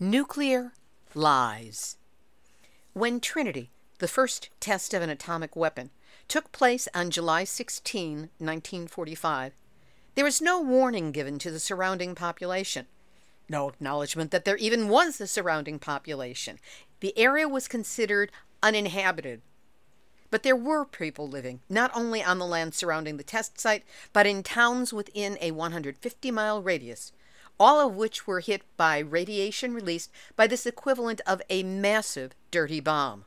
Nuclear lies. When Trinity, the first test of an atomic weapon, took place on July 16, 1945, there was no warning given to the surrounding population. No acknowledgement that there even was a surrounding population. The area was considered uninhabited. But there were people living, not only on the land surrounding the test site, but in towns within a 150 mile radius, all of which were hit by radiation released by this equivalent of a massive dirty bomb.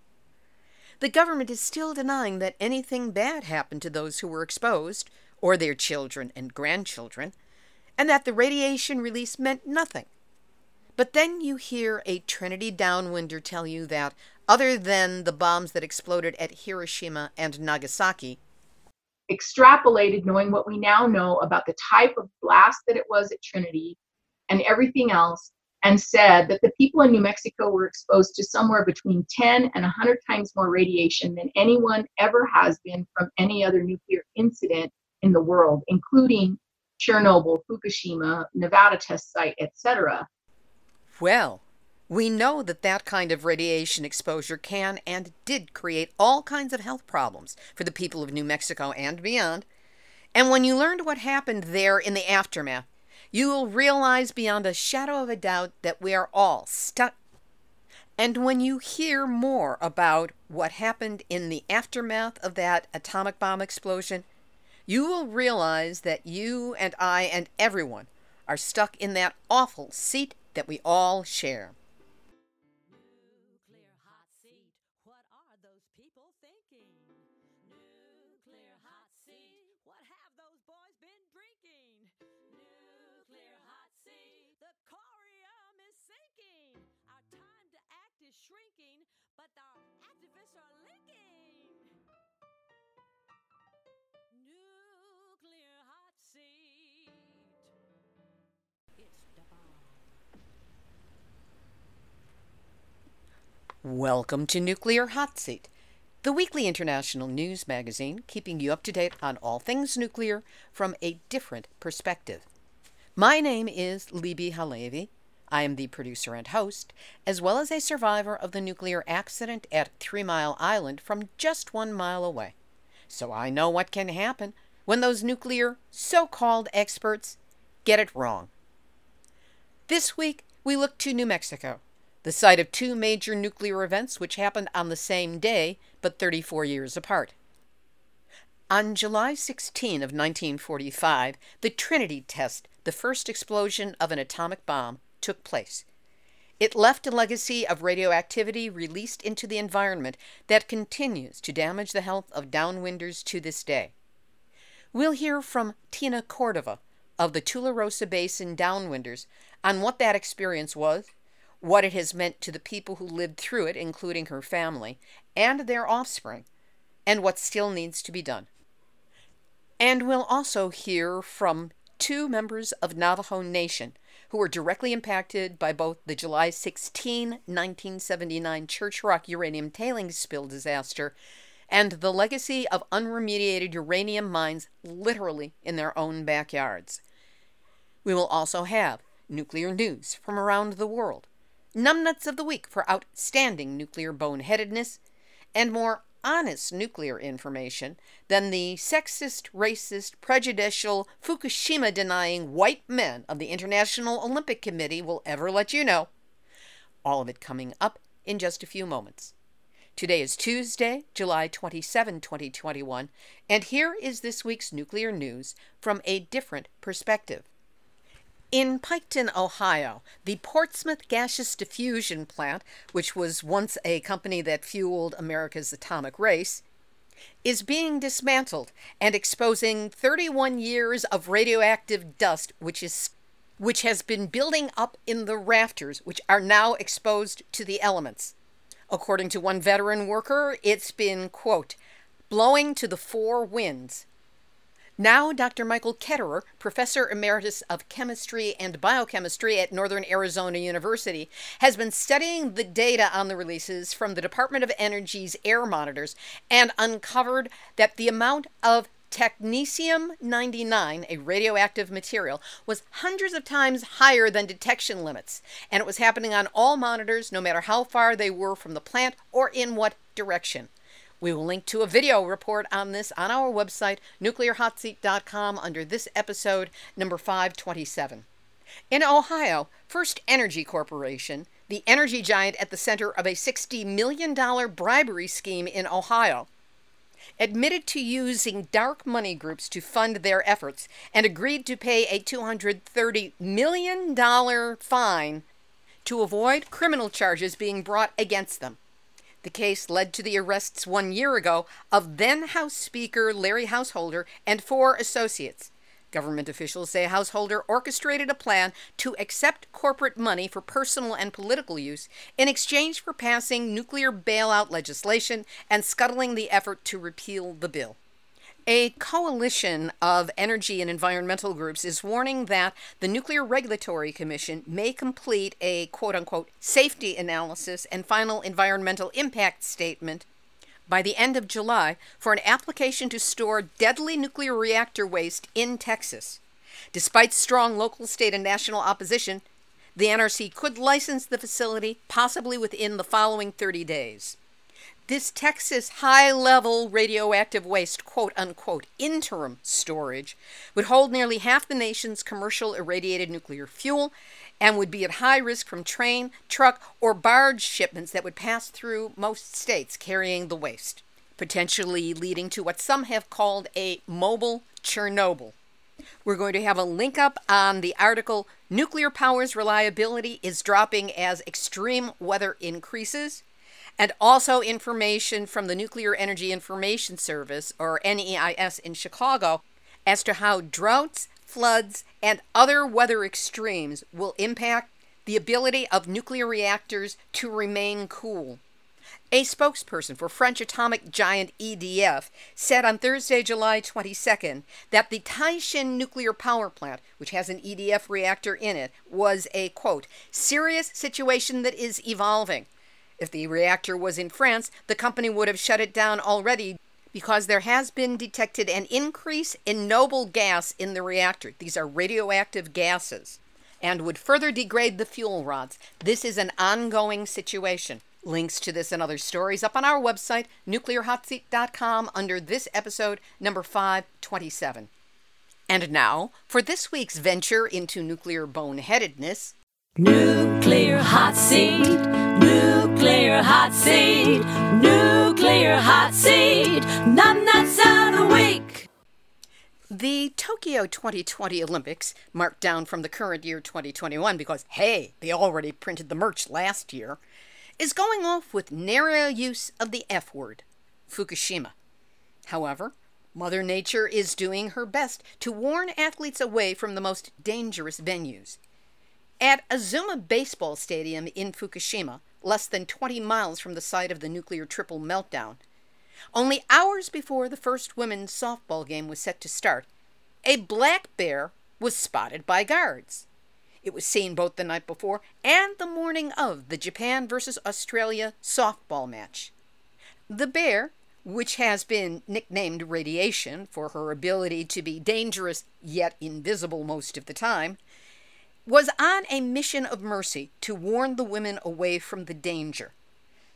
The government is still denying that anything bad happened to those who were exposed, or their children and grandchildren, and that the radiation release meant nothing. But then you hear a Trinity downwinder tell you that, other than the bombs that exploded at Hiroshima and Nagasaki, extrapolated knowing what we now know about the type of blast that it was at Trinity and everything else, and said that the people in New Mexico were exposed to somewhere between 10 and 100 times more radiation than anyone ever has been from any other nuclear incident in the world, including Chernobyl, Fukushima, Nevada test site, etc. Well, we know that that kind of radiation exposure can and did create all kinds of health problems for the people of New Mexico and beyond. And when you learned what happened there in the aftermath, you will realize beyond a shadow of a doubt that we are all stuck. And when you hear more about what happened in the aftermath of that atomic bomb explosion, you will realize that you and I and everyone are stuck in that awful seat that we all share. Welcome to Nuclear Hot Seat, the weekly international news magazine keeping you up to date on all things nuclear from a different perspective. My name is Libbe HaLevy. I am the producer and host, as well as a survivor of the nuclear accident at Three Mile Island from just one mile away. So I know what can happen when those nuclear so called experts get it wrong. This week, we look to New Mexico the site of two major nuclear events which happened on the same day but 34 years apart. On July 16 of 1945, the Trinity test, the first explosion of an atomic bomb, took place. It left a legacy of radioactivity released into the environment that continues to damage the health of downwinders to this day. We'll hear from Tina Cordova of the Tularosa Basin Downwinders on what that experience was what it has meant to the people who lived through it, including her family, and their offspring, and what still needs to be done. And we'll also hear from two members of Navajo Nation who were directly impacted by both the July 16, 1979 Church Rock uranium tailings spill disaster and the legacy of unremediated uranium mines literally in their own backyards. We will also have nuclear news from around the world numbnuts of the week for outstanding nuclear boneheadedness, and more honest nuclear information than the sexist, racist, prejudicial, Fukushima denying white men of the International Olympic Committee will ever let you know. All of it coming up in just a few moments. Today is Tuesday, July 27, 2021, and here is this week's nuclear news from a different perspective. In Piketon, Ohio, the Portsmouth Gaseous Diffusion Plant, which was once a company that fueled America's atomic race, is being dismantled and exposing 31 years of radioactive dust, which is which has been building up in the rafters, which are now exposed to the elements. According to one veteran worker, it's been, quote, blowing to the four winds, now, Dr. Michael Ketterer, Professor Emeritus of Chemistry and Biochemistry at Northern Arizona University, has been studying the data on the releases from the Department of Energy's air monitors and uncovered that the amount of technetium 99, a radioactive material, was hundreds of times higher than detection limits, and it was happening on all monitors no matter how far they were from the plant or in what direction. We will link to a video report on this on our website, nuclearhotseat.com, under this episode, number 527. In Ohio, FirstEnergy Corporation, the energy giant at the center of a $60 million bribery scheme in Ohio, admitted to using dark money groups to fund their efforts and agreed to pay a $230 million fine to avoid criminal charges being brought against them. The case led to the arrests one year ago of then House Speaker Larry Householder and four associates. Government officials say Householder orchestrated a plan to accept corporate money for personal and political use in exchange for passing nuclear bailout legislation and scuttling the effort to repeal the bill. A coalition of energy and environmental groups is warning that the Nuclear Regulatory Commission may complete a quote unquote safety analysis and final environmental impact statement by the end of July for an application to store deadly nuclear reactor waste in Texas. Despite strong local, state, and national opposition, the NRC could license the facility possibly within the following 30 days. This Texas high level radioactive waste, quote unquote, interim storage would hold nearly half the nation's commercial irradiated nuclear fuel and would be at high risk from train, truck, or barge shipments that would pass through most states carrying the waste, potentially leading to what some have called a mobile Chernobyl. We're going to have a link up on the article Nuclear Power's Reliability is Dropping as Extreme Weather Increases and also information from the Nuclear Energy Information Service, or NEIS, in Chicago as to how droughts, floods, and other weather extremes will impact the ability of nuclear reactors to remain cool. A spokesperson for French atomic giant EDF said on Thursday, July 22nd, that the Taishan nuclear power plant, which has an EDF reactor in it, was a quote, serious situation that is evolving. If the reactor was in France, the company would have shut it down already because there has been detected an increase in noble gas in the reactor. These are radioactive gases and would further degrade the fuel rods. This is an ongoing situation. Links to this and other stories up on our website, nuclearhotseat.com, under this episode, number 527. And now, for this week's venture into nuclear boneheadedness Nuclear Hot Seat, Nuclear Hot Seat, Nuclear Hot Seat, None That's Out a week. The Tokyo 2020 Olympics, marked down from the current year 2021 because, hey, they already printed the merch last year, is going off with narrow use of the F word, Fukushima. However, Mother Nature is doing her best to warn athletes away from the most dangerous venues. At Azuma Baseball Stadium in Fukushima, less than 20 miles from the site of the nuclear triple meltdown, only hours before the first women's softball game was set to start, a black bear was spotted by guards. It was seen both the night before and the morning of the Japan versus Australia softball match. The bear, which has been nicknamed Radiation for her ability to be dangerous yet invisible most of the time, was on a mission of mercy to warn the women away from the danger.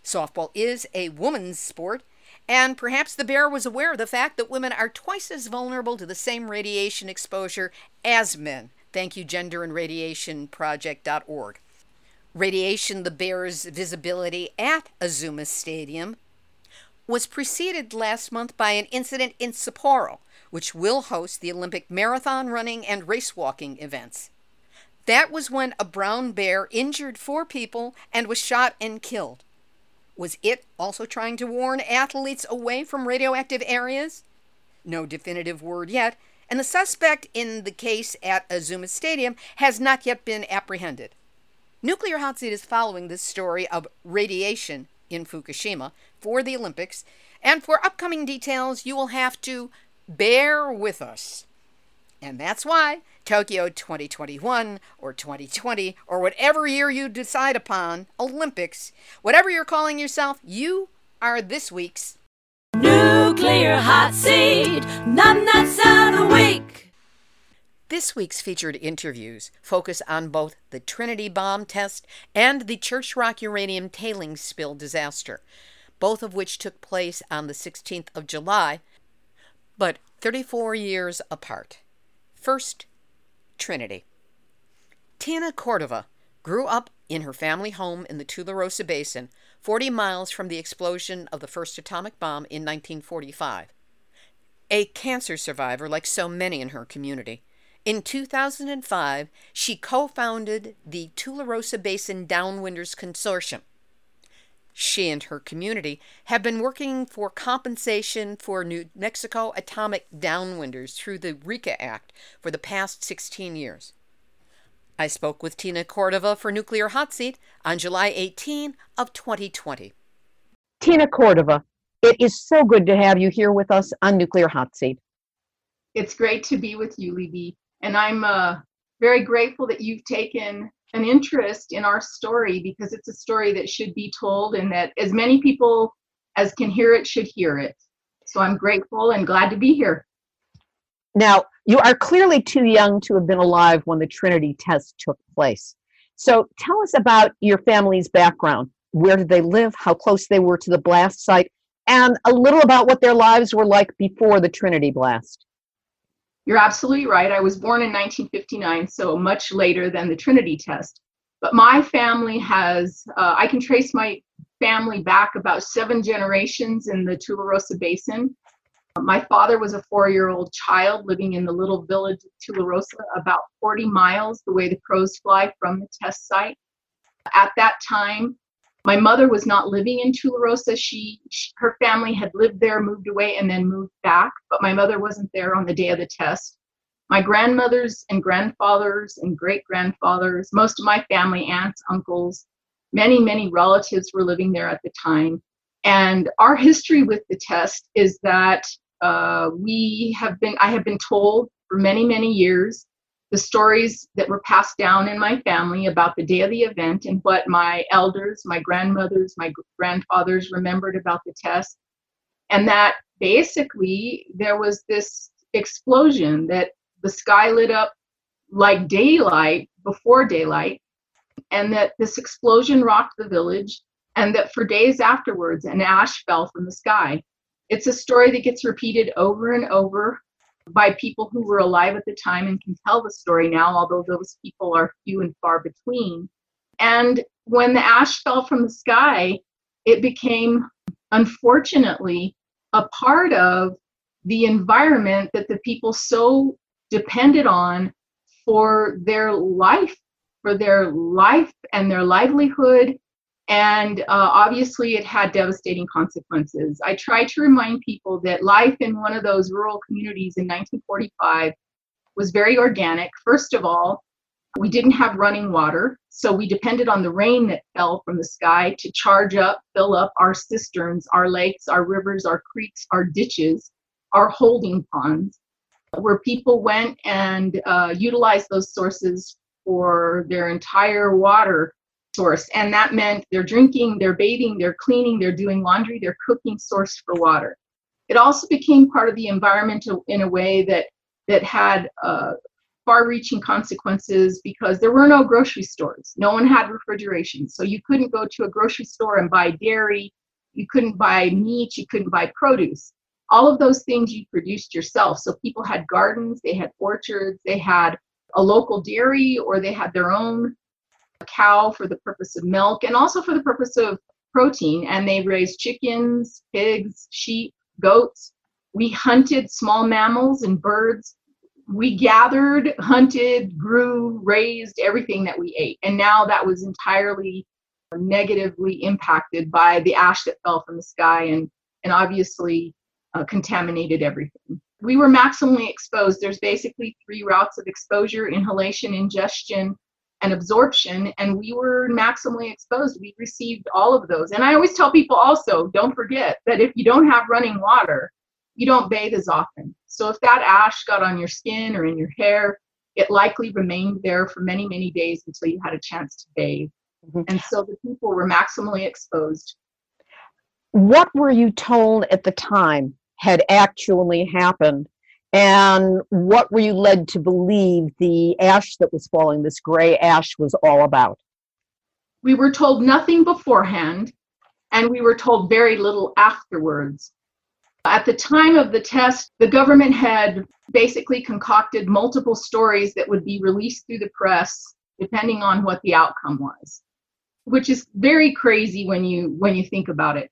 Softball is a woman's sport, and perhaps the bear was aware of the fact that women are twice as vulnerable to the same radiation exposure as men. Thank you, Gender and Radiation genderandradiationproject.org. Radiation the Bear's visibility at Azuma Stadium was preceded last month by an incident in Sapporo, which will host the Olympic marathon running and race walking events. That was when a brown bear injured four people and was shot and killed. Was it also trying to warn athletes away from radioactive areas? No definitive word yet, and the suspect in the case at Azuma Stadium has not yet been apprehended. Nuclear Hot Seat is following this story of radiation in Fukushima for the Olympics, and for upcoming details, you will have to bear with us. And that's why Tokyo 2021 or 2020 or whatever year you decide upon, Olympics, whatever you're calling yourself, you are this week's Nuclear hot seat. Numbnuts of the week. This week's featured interviews focus on both the Trinity bomb test and the Church Rock uranium tailings spill disaster, both of which took place on the 16th of July, but 34 years apart. First, Trinity. Tina Cordova grew up in her family home in the Tularosa Basin, 40 miles from the explosion of the first atomic bomb in 1945. A cancer survivor like so many in her community. In 2005, she co founded the Tularosa Basin Downwinders Consortium. She and her community have been working for compensation for New Mexico atomic downwinders through the RECA Act for the past 16 years. I spoke with Tina Cordova for Nuclear Hot Seat on July 18 of 2020. Tina Cordova, it is so good to have you here with us on Nuclear Hot Seat. It's great to be with you, Libbe. And I'm uh, very grateful that you've taken an interest in our story because it's a story that should be told and that as many people as can hear it should hear it. So I'm grateful and glad to be here. Now, you are clearly too young to have been alive when the Trinity test took place. So tell us about your family's background. Where did they live? How close they were to the blast site? And a little about what their lives were like before the Trinity blast. You're absolutely right. I was born in 1959, so much later than the Trinity test. But my family has, uh, I can trace my family back about seven generations in the Tularosa Basin. My father was a four year old child living in the little village of Tularosa, about 40 miles the way the crows fly from the test site. At that time, my mother was not living in Tularosa. She, she, her family had lived there, moved away, and then moved back. But my mother wasn't there on the day of the test. My grandmothers and grandfathers and great grandfathers, most of my family, aunts, uncles, many, many relatives were living there at the time. And our history with the test is that uh, we have been, I have been told for many, many years the stories that were passed down in my family about the day of the event and what my elders, my grandmothers, my grandfathers remembered about the test. And that basically there was this explosion that the sky lit up like daylight before daylight, and that this explosion rocked the village, and that for days afterwards, an ash fell from the sky. It's a story that gets repeated over and over by people who were alive at the time and can tell the story now, although those people are few and far between. And when the ash fell from the sky, it became, unfortunately, a part of the environment that the people so depended on for their life, for their life and their livelihood and uh, obviously, it had devastating consequences. I try to remind people that life in one of those rural communities in 1945 was very organic. First of all, we didn't have running water, so we depended on the rain that fell from the sky to charge up, fill up our cisterns, our lakes, our rivers, our creeks, our ditches, our holding ponds, where people went and uh, utilized those sources for their entire water source. And that meant they're drinking, they're bathing, they're cleaning, they're doing laundry, they're cooking source for water. It also became part of the environment in a way that that had uh, far-reaching consequences because there were no grocery stores. No one had refrigeration, so you couldn't go to a grocery store and buy dairy. You couldn't buy meat. You couldn't buy produce. All of those things you produced yourself. So people had gardens, they had orchards, they had a local dairy, or they had their own cow for the purpose of milk and also for the purpose of protein. And they raised chickens, pigs, sheep, goats. We hunted small mammals and birds. We gathered, hunted, grew, raised everything that we ate. And now that was entirely negatively impacted by the ash that fell from the sky and, and obviously uh, contaminated everything. We were maximally exposed. There's basically three routes of exposure inhalation, ingestion, and absorption and we were maximally exposed. We received all of those. And i always tell people also don't forget that if you don't have running water you don't bathe as often. So if that ash got on your skin or in your hair it likely remained there for many many days until you had a chance to bathe. Mm-hmm. and so the people were maximally exposed. What were you told at the time had actually happened? And what were you led to believe the ash that was falling, this gray ash, was all about? We were told nothing beforehand, and we were told very little afterwards. At the time of the test, the government had basically concocted multiple stories that would be released through the press depending on what the outcome was, which is very crazy when you when you think about it.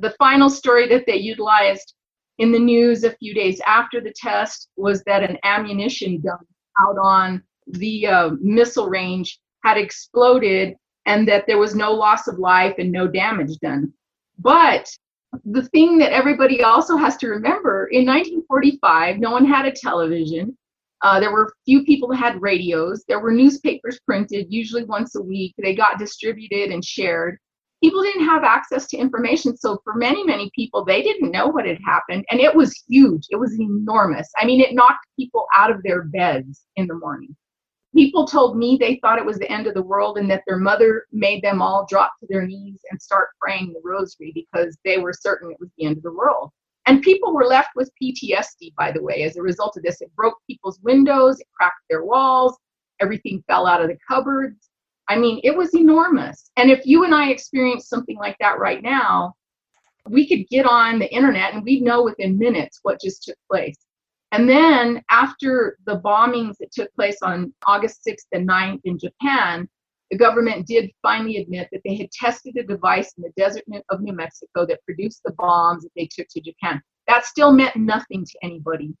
The final story that they utilized in the news a few days after the test was that an ammunition dump out on the uh, missile range had exploded and that there was no loss of life and no damage done. But the thing that everybody also has to remember in 1945, no one had a television. Uh, there were few people that had radios. There were newspapers printed, usually once a week. They got distributed and shared. People didn't have access to information. So, for many, many people, they didn't know what had happened. And it was huge, it was enormous. I mean, it knocked people out of their beds in the morning people told me they thought it was the end of the world and that their mother made them all drop to their knees and start praying the rosary because they were certain it was the end of the world. And people were left with PTSD, by the way, as a result of this. It broke people's windows, it cracked their walls, everything fell out of the cupboards. I mean, it was enormous. And if you and I experience something like that right now, we could get on the internet and we'd know within minutes what just took place. And then after the bombings that took place on August 6th and 9th in Japan, the government did finally admit that they had tested a device in the desert of New Mexico that produced the bombs that they took to Japan. That still meant nothing to anybody.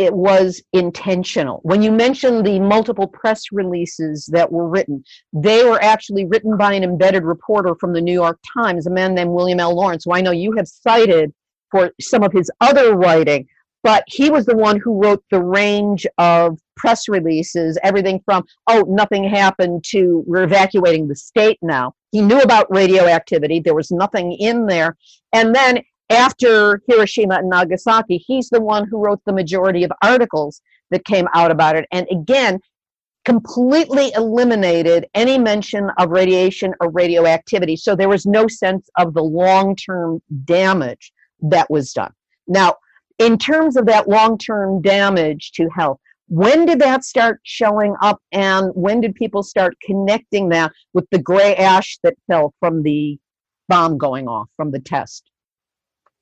It was intentional. When you mentioned the multiple press releases that were written, they were actually written by an embedded reporter from the New York Times, a man named William L. Lawrence, who I know you have cited for some of his other writing but he was the one who wrote the range of press releases everything from oh nothing happened to we're evacuating the state now he knew about radioactivity there was nothing in there and then after hiroshima and nagasaki he's the one who wrote the majority of articles that came out about it. And again completely eliminated any mention of radiation or radioactivity. So there was no sense of the long-term damage that was done. Now in terms of that long term damage to health, when did that start showing up and when did people start connecting that with the gray ash that fell from the bomb going off from the test?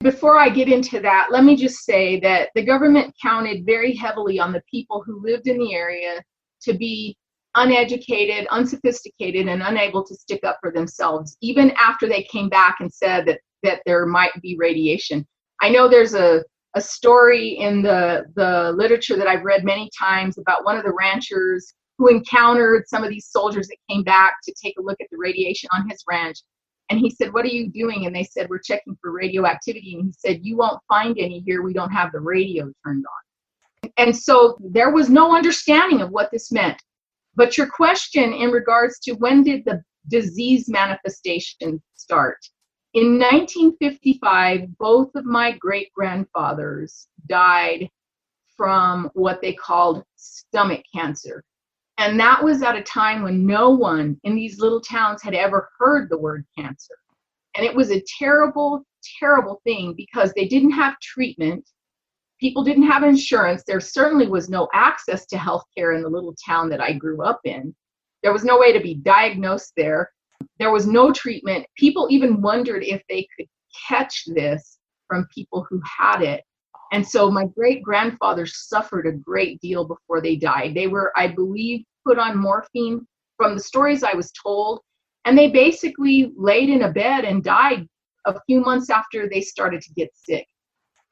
Before I get into that, let me just say that the government counted very heavily on the people who lived in the area to be uneducated, unsophisticated, and unable to stick up for themselves, even after they came back and said that, that there might be radiation. I know there's a a story in the, the literature that I've read many times about one of the ranchers who encountered some of these soldiers that came back to take a look at the radiation on his ranch. And he said, What are you doing? And they said, We're checking for radioactivity. And he said, You won't find any here. We don't have the radio turned on. And so there was no understanding of what this meant. But your question in regards to when did the disease manifestation start? In 1955, both of my great grandfathers died from what they called stomach cancer. And that was at a time when no one in these little towns had ever heard the word cancer. And it was a terrible, terrible thing because they didn't have treatment. People didn't have insurance. There certainly was no access to health care in the little town that I grew up in. There was no way to be diagnosed there. There was no treatment. People even wondered if they could catch this from people who had it. And so my great grandfathers suffered a great deal before they died. They were, I believe, put on morphine from the stories I was told. And they basically laid in a bed and died a few months after they started to get sick.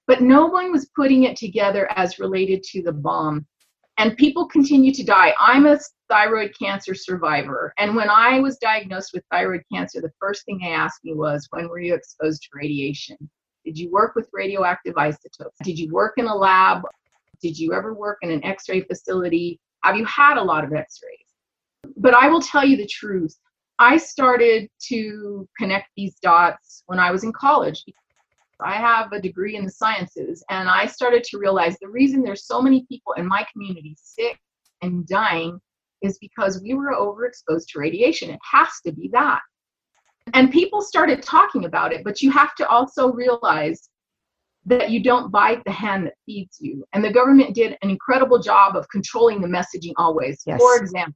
But no one was putting it together as related to the bomb and people continue to die. I'm a thyroid cancer survivor. And when I was diagnosed with thyroid cancer, the first thing they asked me was, When were you exposed to radiation? Did you work with radioactive isotopes? Did you work in a lab? Did you ever work in an x ray facility? Have you had a lot of x rays? But I will tell you the truth. I started to connect these dots when I was in college I have a degree in the sciences, and I started to realize the reason there's so many people in my community sick and dying is because we were overexposed to radiation. It has to be that. And people started talking about it, but you have to also realize that you don't bite the hand that feeds you. And the government did an incredible job of controlling the messaging always. Yes. For example,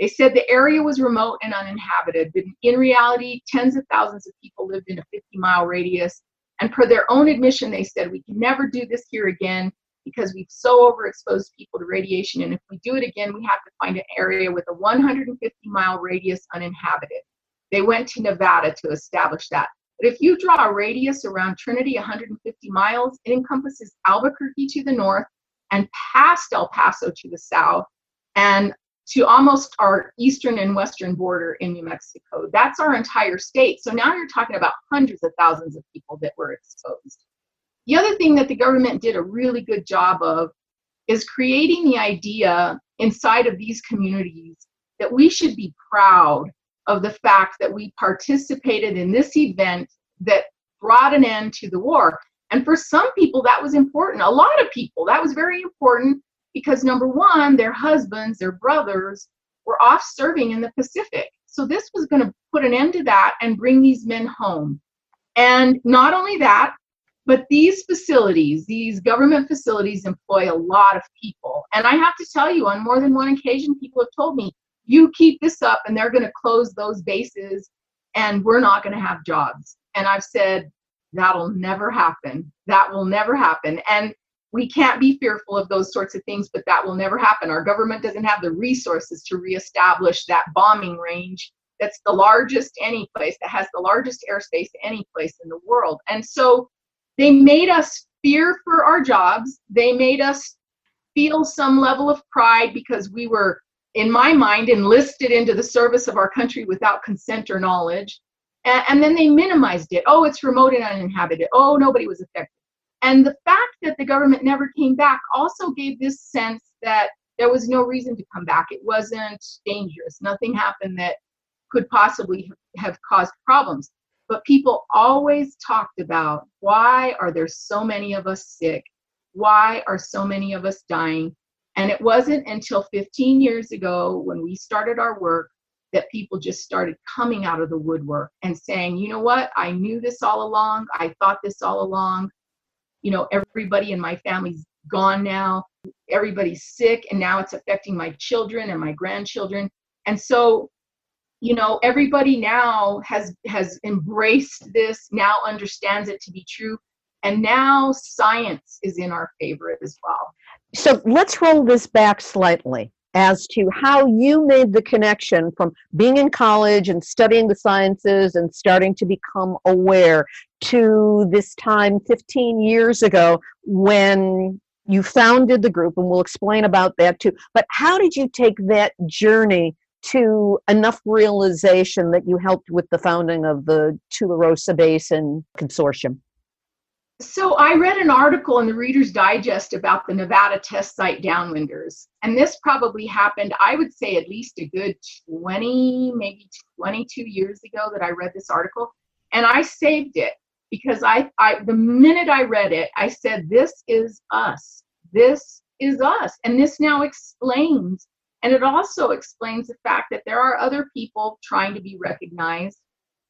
they said the area was remote and uninhabited, but in reality, tens of thousands of people lived in a 50 mile radius. And per their own admission, they said, we can never do this here again because we've so overexposed people to radiation. And if we do it again, we have to find an area with a 150 mile radius uninhabited. They went to Nevada to establish that. But if you draw a radius around Trinity 150 miles, it encompasses Albuquerque to the north and past El Paso to the south and to almost our eastern and western border in New Mexico. That's our entire state. So now you're talking about hundreds of thousands of people that were exposed. The other thing that the government did a really good job of is creating the idea inside of these communities that we should be proud of the fact that we participated in this event that brought an end to the war. And for some people, that was important. A lot of people, that was very important because number one, their husbands, their brothers were off serving in the Pacific. So this was going to put an end to that and bring these men home. And not only that, but these facilities, these government facilities, employ a lot of people. And I have to tell you, on more than one occasion, people have told me, you keep this up and they're going to close those bases and we're not going to have jobs. And I've said, that'll never happen. That will never happen. And we can't be fearful of those sorts of things, but that will never happen. Our government doesn't have the resources to reestablish that bombing range that's the largest any place, that has the largest airspace any place in the world. And so they made us fear for our jobs. They made us feel some level of pride because we were in my mind, enlisted into the service of our country without consent or knowledge. And, and, then they minimized it. Oh, it's remote and uninhabited. Oh, nobody was affected. And the fact that the government never came back also gave this sense that there was no reason to come back. It wasn't dangerous. Nothing happened that could possibly have caused problems. But people always talked about why are there so many of us sick? Why are so many of us dying? And it wasn't until 15 years ago when we started our work that people just started coming out of the woodwork and saying, you know what, I knew this all along. I thought this all along. You know, everybody in my family's gone now. Everybody's sick, and now it's affecting my children and my grandchildren. And so, you know, everybody now has has embraced this, now understands it to be true. And now science is in our favor as well. So let's roll this back slightly as to how you made the connection from being in college and studying the sciences and starting to become aware to this time 15 years ago when you founded the group, and we'll explain about that too. But how did you take that journey to enough realization that you helped with the founding of the Tularosa Basin Consortium? So I read an article in the Reader's Digest about the Nevada test site downwinders. And this probably happened, I would say at least a good 20, maybe 22 years ago that I read this article. And I saved it because I, I the minute I read it, I said, this is us. This is us. And this now explains, and it also explains the fact that there are other people trying to be recognized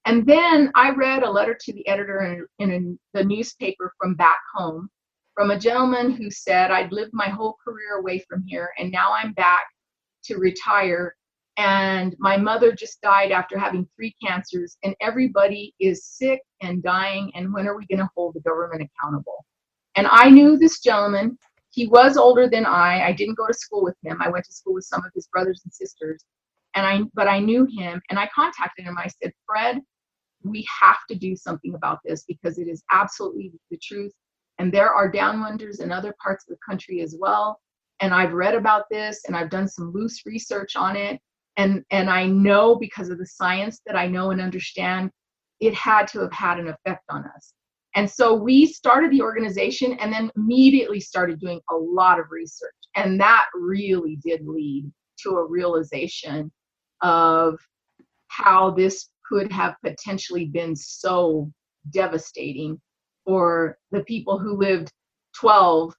and then I read a letter to the editor in, in a, the newspaper from back home from a gentleman who said, I'd lived my whole career away from here, and now I'm back to retire. And my mother just died after having three cancers, and everybody is sick and dying. And when are we going to hold the government accountable? And I knew this gentleman. He was older than I. I didn't go to school with him. I went to school with some of his brothers and sisters. And I, but I knew him, and I contacted him. I said, Fred, we have to do something about this because it is absolutely the truth. And there are downwinders in other parts of the country as well. And I've read about this and I've done some loose research on it. And, and I know because of the science that I know and understand, it had to have had an effect on us. And so we started the organization and then immediately started doing a lot of research. And that really did lead to a realization of how this could have potentially been so devastating for the people who lived 12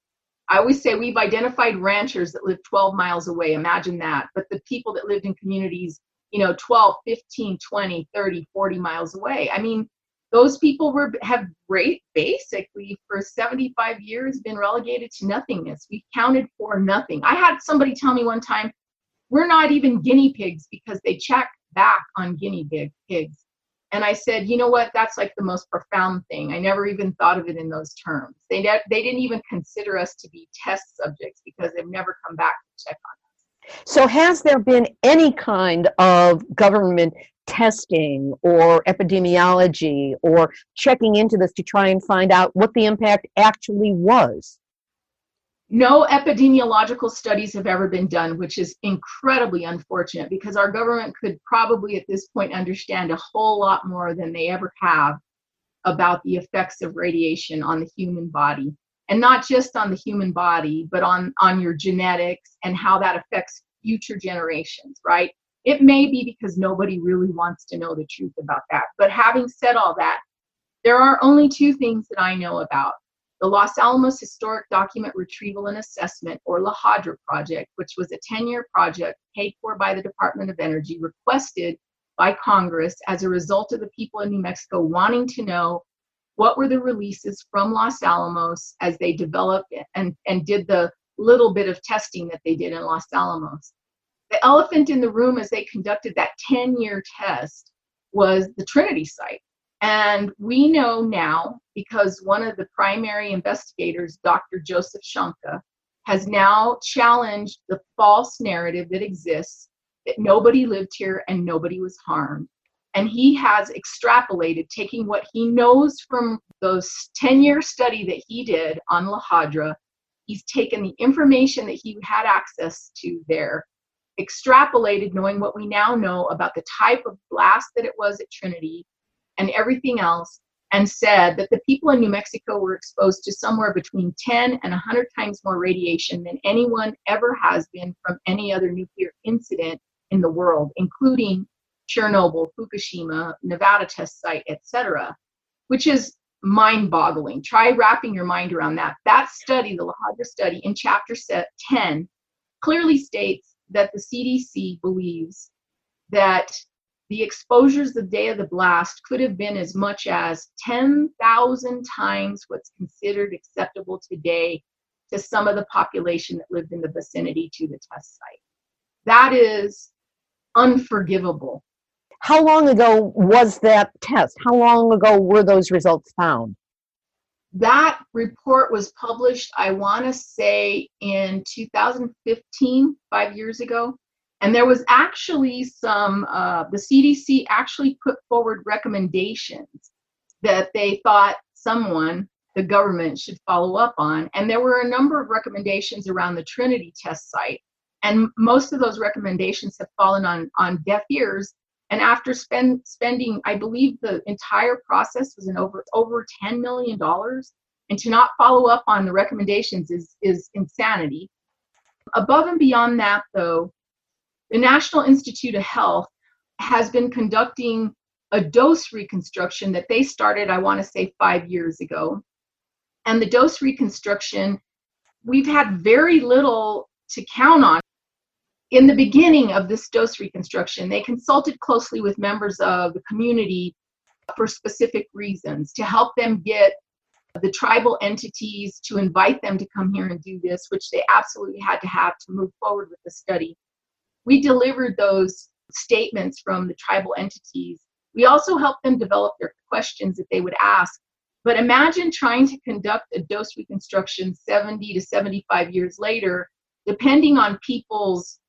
I always say we've identified ranchers that live 12 miles away. Imagine that. But the people that lived in communities, you know, 12, 15, 20, 30, 40 miles away. I mean, those people were have rate basically for 75 years been relegated to nothingness. We counted for nothing. I had somebody tell me one time, we're not even guinea pigs because they check back on guinea pigs. And I said, you know what? That's like the most profound thing. I never even thought of it in those terms. They they didn't even consider us to be test subjects because they've never come back to check on us. So, has there been any kind of government testing or epidemiology or checking into this to try and find out what the impact actually was? No epidemiological studies have ever been done, which is incredibly unfortunate because our government could probably at this point understand a whole lot more than they ever have about the effects of radiation on the human body. And not just on the human body, but on, on your genetics and how that affects future generations, right? It may be because nobody really wants to know the truth about that. But having said all that, there are only two things that I know about. The Los Alamos Historic Document Retrieval and Assessment, or LAHDRA project, which was a 10 year project paid for by the Department of Energy, requested by Congress as a result of the people in New Mexico wanting to know what were the releases from Los Alamos as they developed and, and did the little bit of testing that they did in Los Alamos the elephant in the room as they conducted that 10 year test was the Trinity site. And we know now, because one of the primary investigators, Dr. Joseph Shonka, has now challenged the false narrative that exists that nobody lived here and nobody was harmed. And he has extrapolated, taking what he knows from those 10 year study that he did on LAHDRA, he's taken the information that he had access to there extrapolated knowing what we now know about the type of blast that it was at Trinity and everything else, and said that the people in New Mexico were exposed to somewhere between 10 and 100 times more radiation than anyone ever has been from any other nuclear incident in the world, including Chernobyl, Fukushima, Nevada test site, etc., which is mind boggling. Try wrapping your mind around that. That study, the La study in chapter 10, clearly states that the CDC believes that the exposures the day of the blast could have been as much as 10,000 times what's considered acceptable today to some of the population that lived in the vicinity to the test site. That is unforgivable. How long ago was that test? How long ago were those results found? that report was published, I want to say, in 2015, five years ago. And there was actually some, uh, the CDC actually put forward recommendations that they thought someone, the government, should follow up on. And there were a number of recommendations around the Trinity test site. And most of those recommendations have fallen on, on deaf ears and after spend, spending, I believe the entire process was in over over $10 million. And to not follow up on the recommendations is, is insanity. Above and beyond that, though, the National Institute of Health has been conducting a dose reconstruction that they started, I want to say, five years ago. And the dose reconstruction, we've had very little to count on in the beginning of this dose reconstruction, they consulted closely with members of the community for specific reasons to help them get the tribal entities to invite them to come here and do this, which they absolutely had to have to move forward with the study. We delivered those statements from the tribal entities. We also helped them develop their questions that they would ask. But imagine trying to conduct a dose reconstruction 70 to 75 years later, depending on people's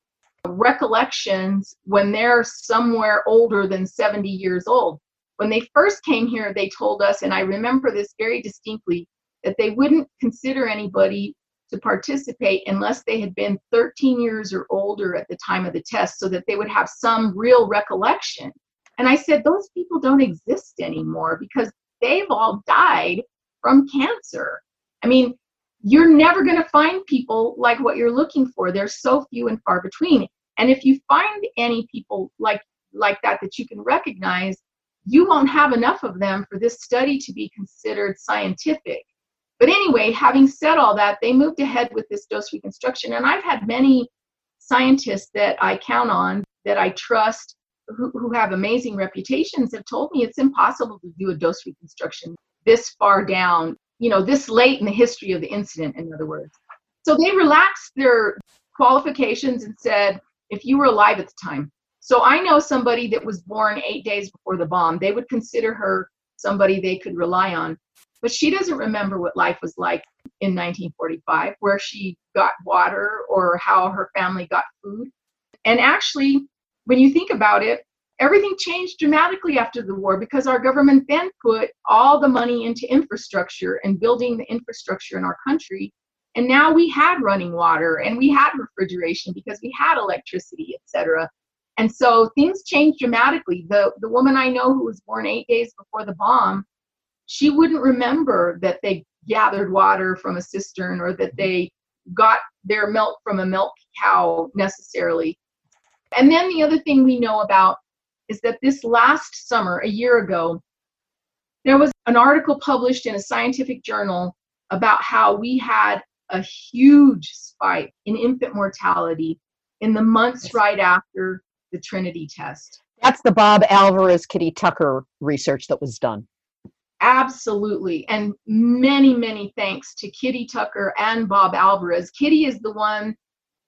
recollections when they're somewhere older than 70 years old. When they first came here, they told us, and I remember this very distinctly, that they wouldn't consider anybody to participate unless they had been 13 years or older at the time of the test so that they would have some real recollection. And I said, those people don't exist anymore because they've all died from cancer. I mean, you're never going to find people like what you're looking for. They're so few and far between. And if you find any people like like that that you can recognize, you won't have enough of them for this study to be considered scientific. But anyway, having said all that, they moved ahead with this dose reconstruction. And I've had many scientists that I count on, that I trust, who, who have amazing reputations have told me it's impossible to do a dose reconstruction this far down, you know, this late in the history of the incident, in other words. So they relaxed their qualifications and said, if you were alive at the time. So I know somebody that was born eight days before the bomb. They would consider her somebody they could rely on. But she doesn't remember what life was like in 1945, where she got water or how her family got food. And actually, when you think about it, everything changed dramatically after the war because our government then put all the money into infrastructure and building the infrastructure in our country. And now we had running water and we had refrigeration because we had electricity, etc. And so things changed dramatically. The the woman I know who was born eight days before the bomb, she wouldn't remember that they gathered water from a cistern or that they got their milk from a milk cow necessarily. And then the other thing we know about is that this last summer, a year ago, there was an article published in a scientific journal about how we had a huge spike in infant mortality in the months right after the Trinity test. That's the Bob Alvarez Kitty Tucker research that was done. Absolutely. And many, many thanks to Kitty Tucker and Bob Alvarez. Kitty is the one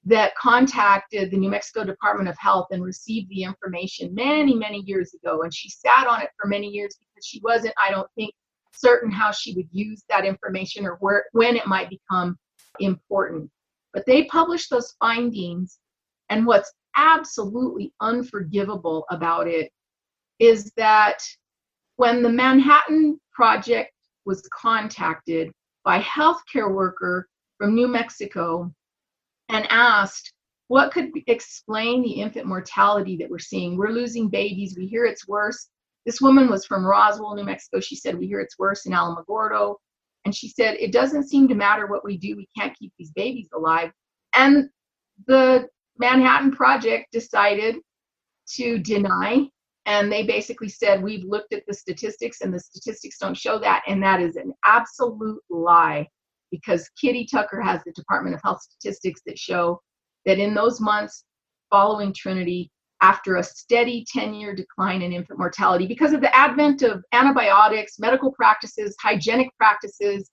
that contacted the New Mexico Department of Health and received the information many, many years ago. And she sat on it for many years because she wasn't, I don't think, certain how she would use that information or where when it might become important. But they published those findings. And what's absolutely unforgivable about it is that when the Manhattan Project was contacted by a healthcare worker from New Mexico and asked what could explain the infant mortality that we're seeing. We're losing babies. We hear it's worse. This woman was from Roswell, New Mexico. She said, We hear it's worse in Alamogordo. And she said, It doesn't seem to matter what we do. We can't keep these babies alive. And the Manhattan Project decided to deny. And they basically said, We've looked at the statistics, and the statistics don't show that. And that is an absolute lie because Kitty Tucker has the Department of Health statistics that show that in those months following Trinity, after a steady 10 year decline in infant mortality, because of the advent of antibiotics, medical practices, hygienic practices,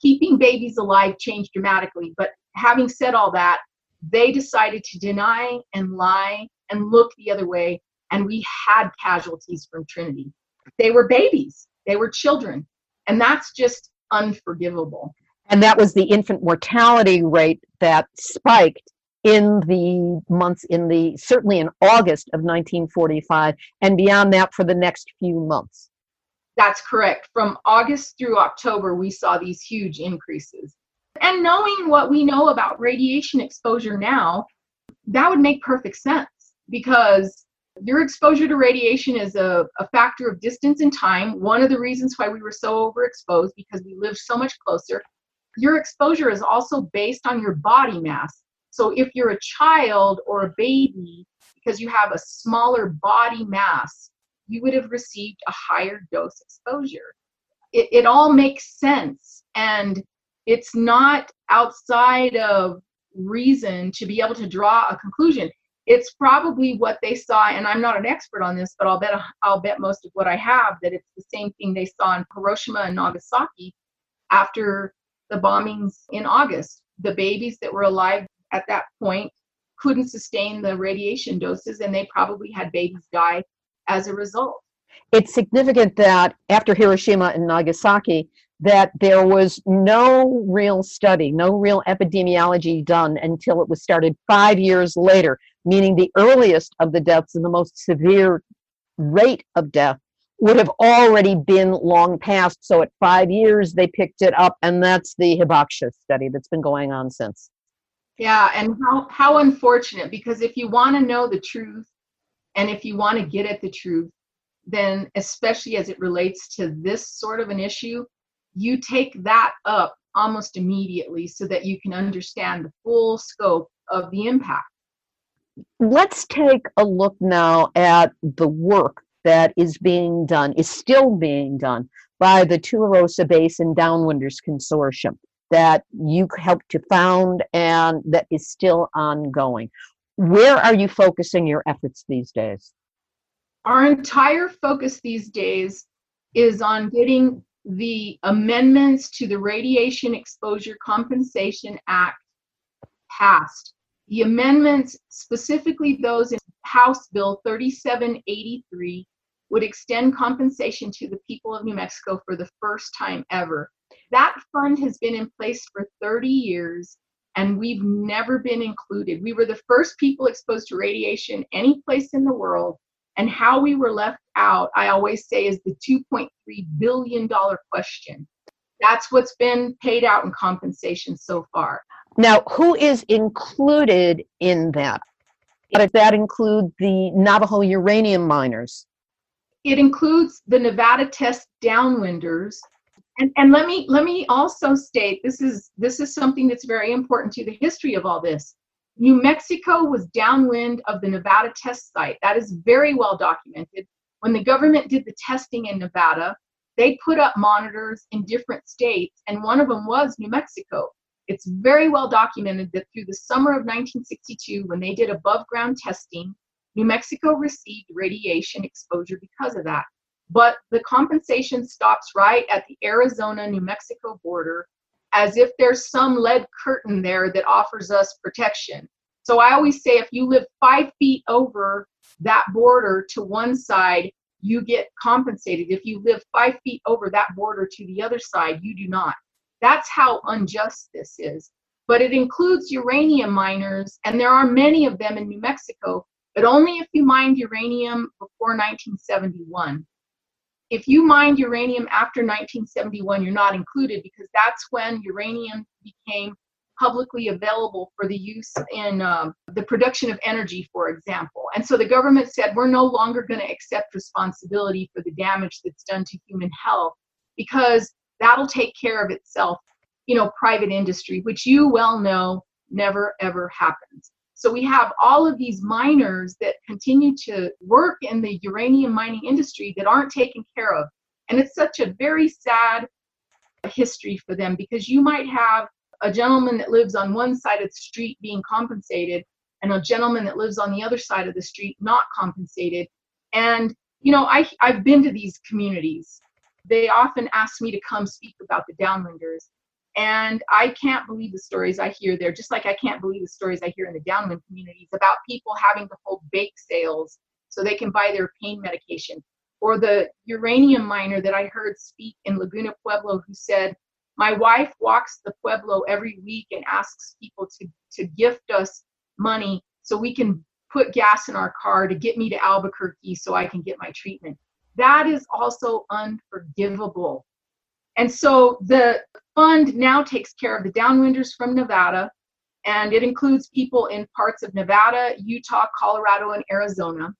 keeping babies alive changed dramatically. But having said all that, they decided to deny and lie and look the other way, and we had casualties from Trinity. They were babies, they were children, and that's just unforgivable and that was the infant mortality rate that spiked in the months in the certainly in August of 1945 and beyond that for the next few months. That's correct. From August through October we saw these huge increases. And knowing what we know about radiation exposure now, that would make perfect sense because your exposure to radiation is a, a factor of distance and time. One of the reasons why we were so overexposed because we lived so much closer your exposure is also based on your body mass. So if you're a child or a baby, because you have a smaller body mass, you would have received a higher dose exposure. It, it all makes sense. And it's not outside of reason to be able to draw a conclusion. It's probably what they saw, and I'm not an expert on this, but I'll bet I'll bet most of what I have that it's the same thing they saw in Hiroshima and Nagasaki after the bombings in August. The babies that were alive at that point couldn't sustain the radiation doses, and they probably had babies die as a result. It's significant that after Hiroshima and Nagasaki, that there was no real study, no real epidemiology done until it was started five years later, meaning the earliest of the deaths and the most severe rate of death would have already been long past. So at five years, they picked it up, and that's the Hibakusha study that's been going on since. Yeah, and how, how unfortunate because if you want to know the truth and if you want to get at the truth, then especially as it relates to this sort of an issue, you take that up almost immediately so that you can understand the full scope of the impact. Let's take a look now at the work that is being done, is still being done by the Tularosa Basin Downwinders Consortium that you helped to found and that is still ongoing. Where are you focusing your efforts these days? Our entire focus these days is on getting the amendments to the Radiation Exposure Compensation Act passed. The amendments, specifically those in House Bill 3783, would extend compensation to the people of New Mexico for the first time ever. That fund has been in place for 30 years and we've never been included. We were the first people exposed to radiation any place in the world. And how we were left out, I always say, is the $2.3 billion question. That's what's been paid out in compensation so far. Now, who is included in that? Does that include the Navajo uranium miners? It includes the Nevada test downwinders. And, and let me let me also state this is this is something that's very important to the history of all this. New Mexico was downwind of the Nevada test site. That is very well documented. When the government did the testing in Nevada, they put up monitors in different states, and one of them was New Mexico. It's very well documented that through the summer of 1962, when they did above ground testing, New Mexico received radiation exposure because of that. But the compensation stops right at the Arizona New Mexico border as if there's some lead curtain there that offers us protection. So I always say if you live five feet over that border to one side, you get compensated. If you live five feet over that border to the other side, you do not. That's how unjust this is. But it includes uranium miners, and there are many of them in New Mexico, but only if you mined uranium before 1971. If you mined uranium after 1971, you're not included because that's when uranium became publicly available for the use in um, the production of energy, for example. And so the government said, we're no longer going to accept responsibility for the damage that's done to human health because that'll take care of itself you know private industry which you well know never ever happens so we have all of these miners that continue to work in the uranium mining industry that aren't taken care of. And it's such a very sad history for them because you might have a gentleman that lives on one side of the street being compensated and a gentleman that lives on the other side of the street not compensated. And you know I, i've been to these communities. They often ask me to come speak about the downwinders. And I can't believe the stories I hear there, just like I can't believe the stories I hear in the downwind communities about people having to hold bake sales so they can buy their pain medication. Or the uranium miner that I heard speak in Laguna Pueblo who said, My wife walks the Pueblo every week and asks people to, to gift us money so we can put gas in our car to get me to Albuquerque so I can get my treatment that is also unforgivable. And so the fund now takes care of the downwinders from Nevada, and it includes people in parts of Nevada, Utah, Colorado, and Arizona,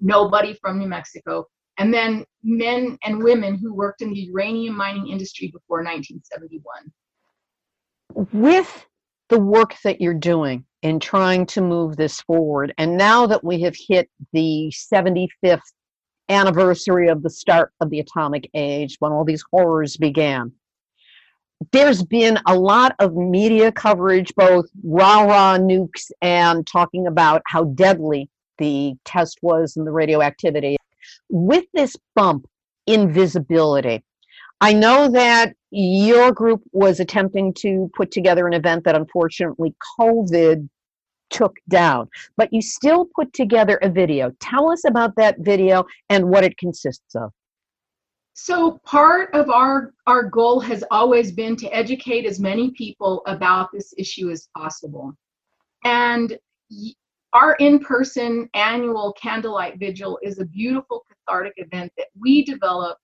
nobody from New Mexico, and then men and women who worked in the uranium mining industry before 1971. With the work that you're doing in trying to move this forward, and now that we have hit the 75th anniversary of the start of the atomic age when all these horrors began. There's been a lot of media coverage, both rah rah nukes and talking about how deadly the test was and the radioactivity. With this bump in visibility, I know that your group was attempting to put together an event that unfortunately COVID took down, but you still put together a video. Tell us about that video and what it consists of. So part of our our goal has always been to educate as many people about this issue as possible. And our in-person annual candlelight vigil is a beautiful cathartic event that we developed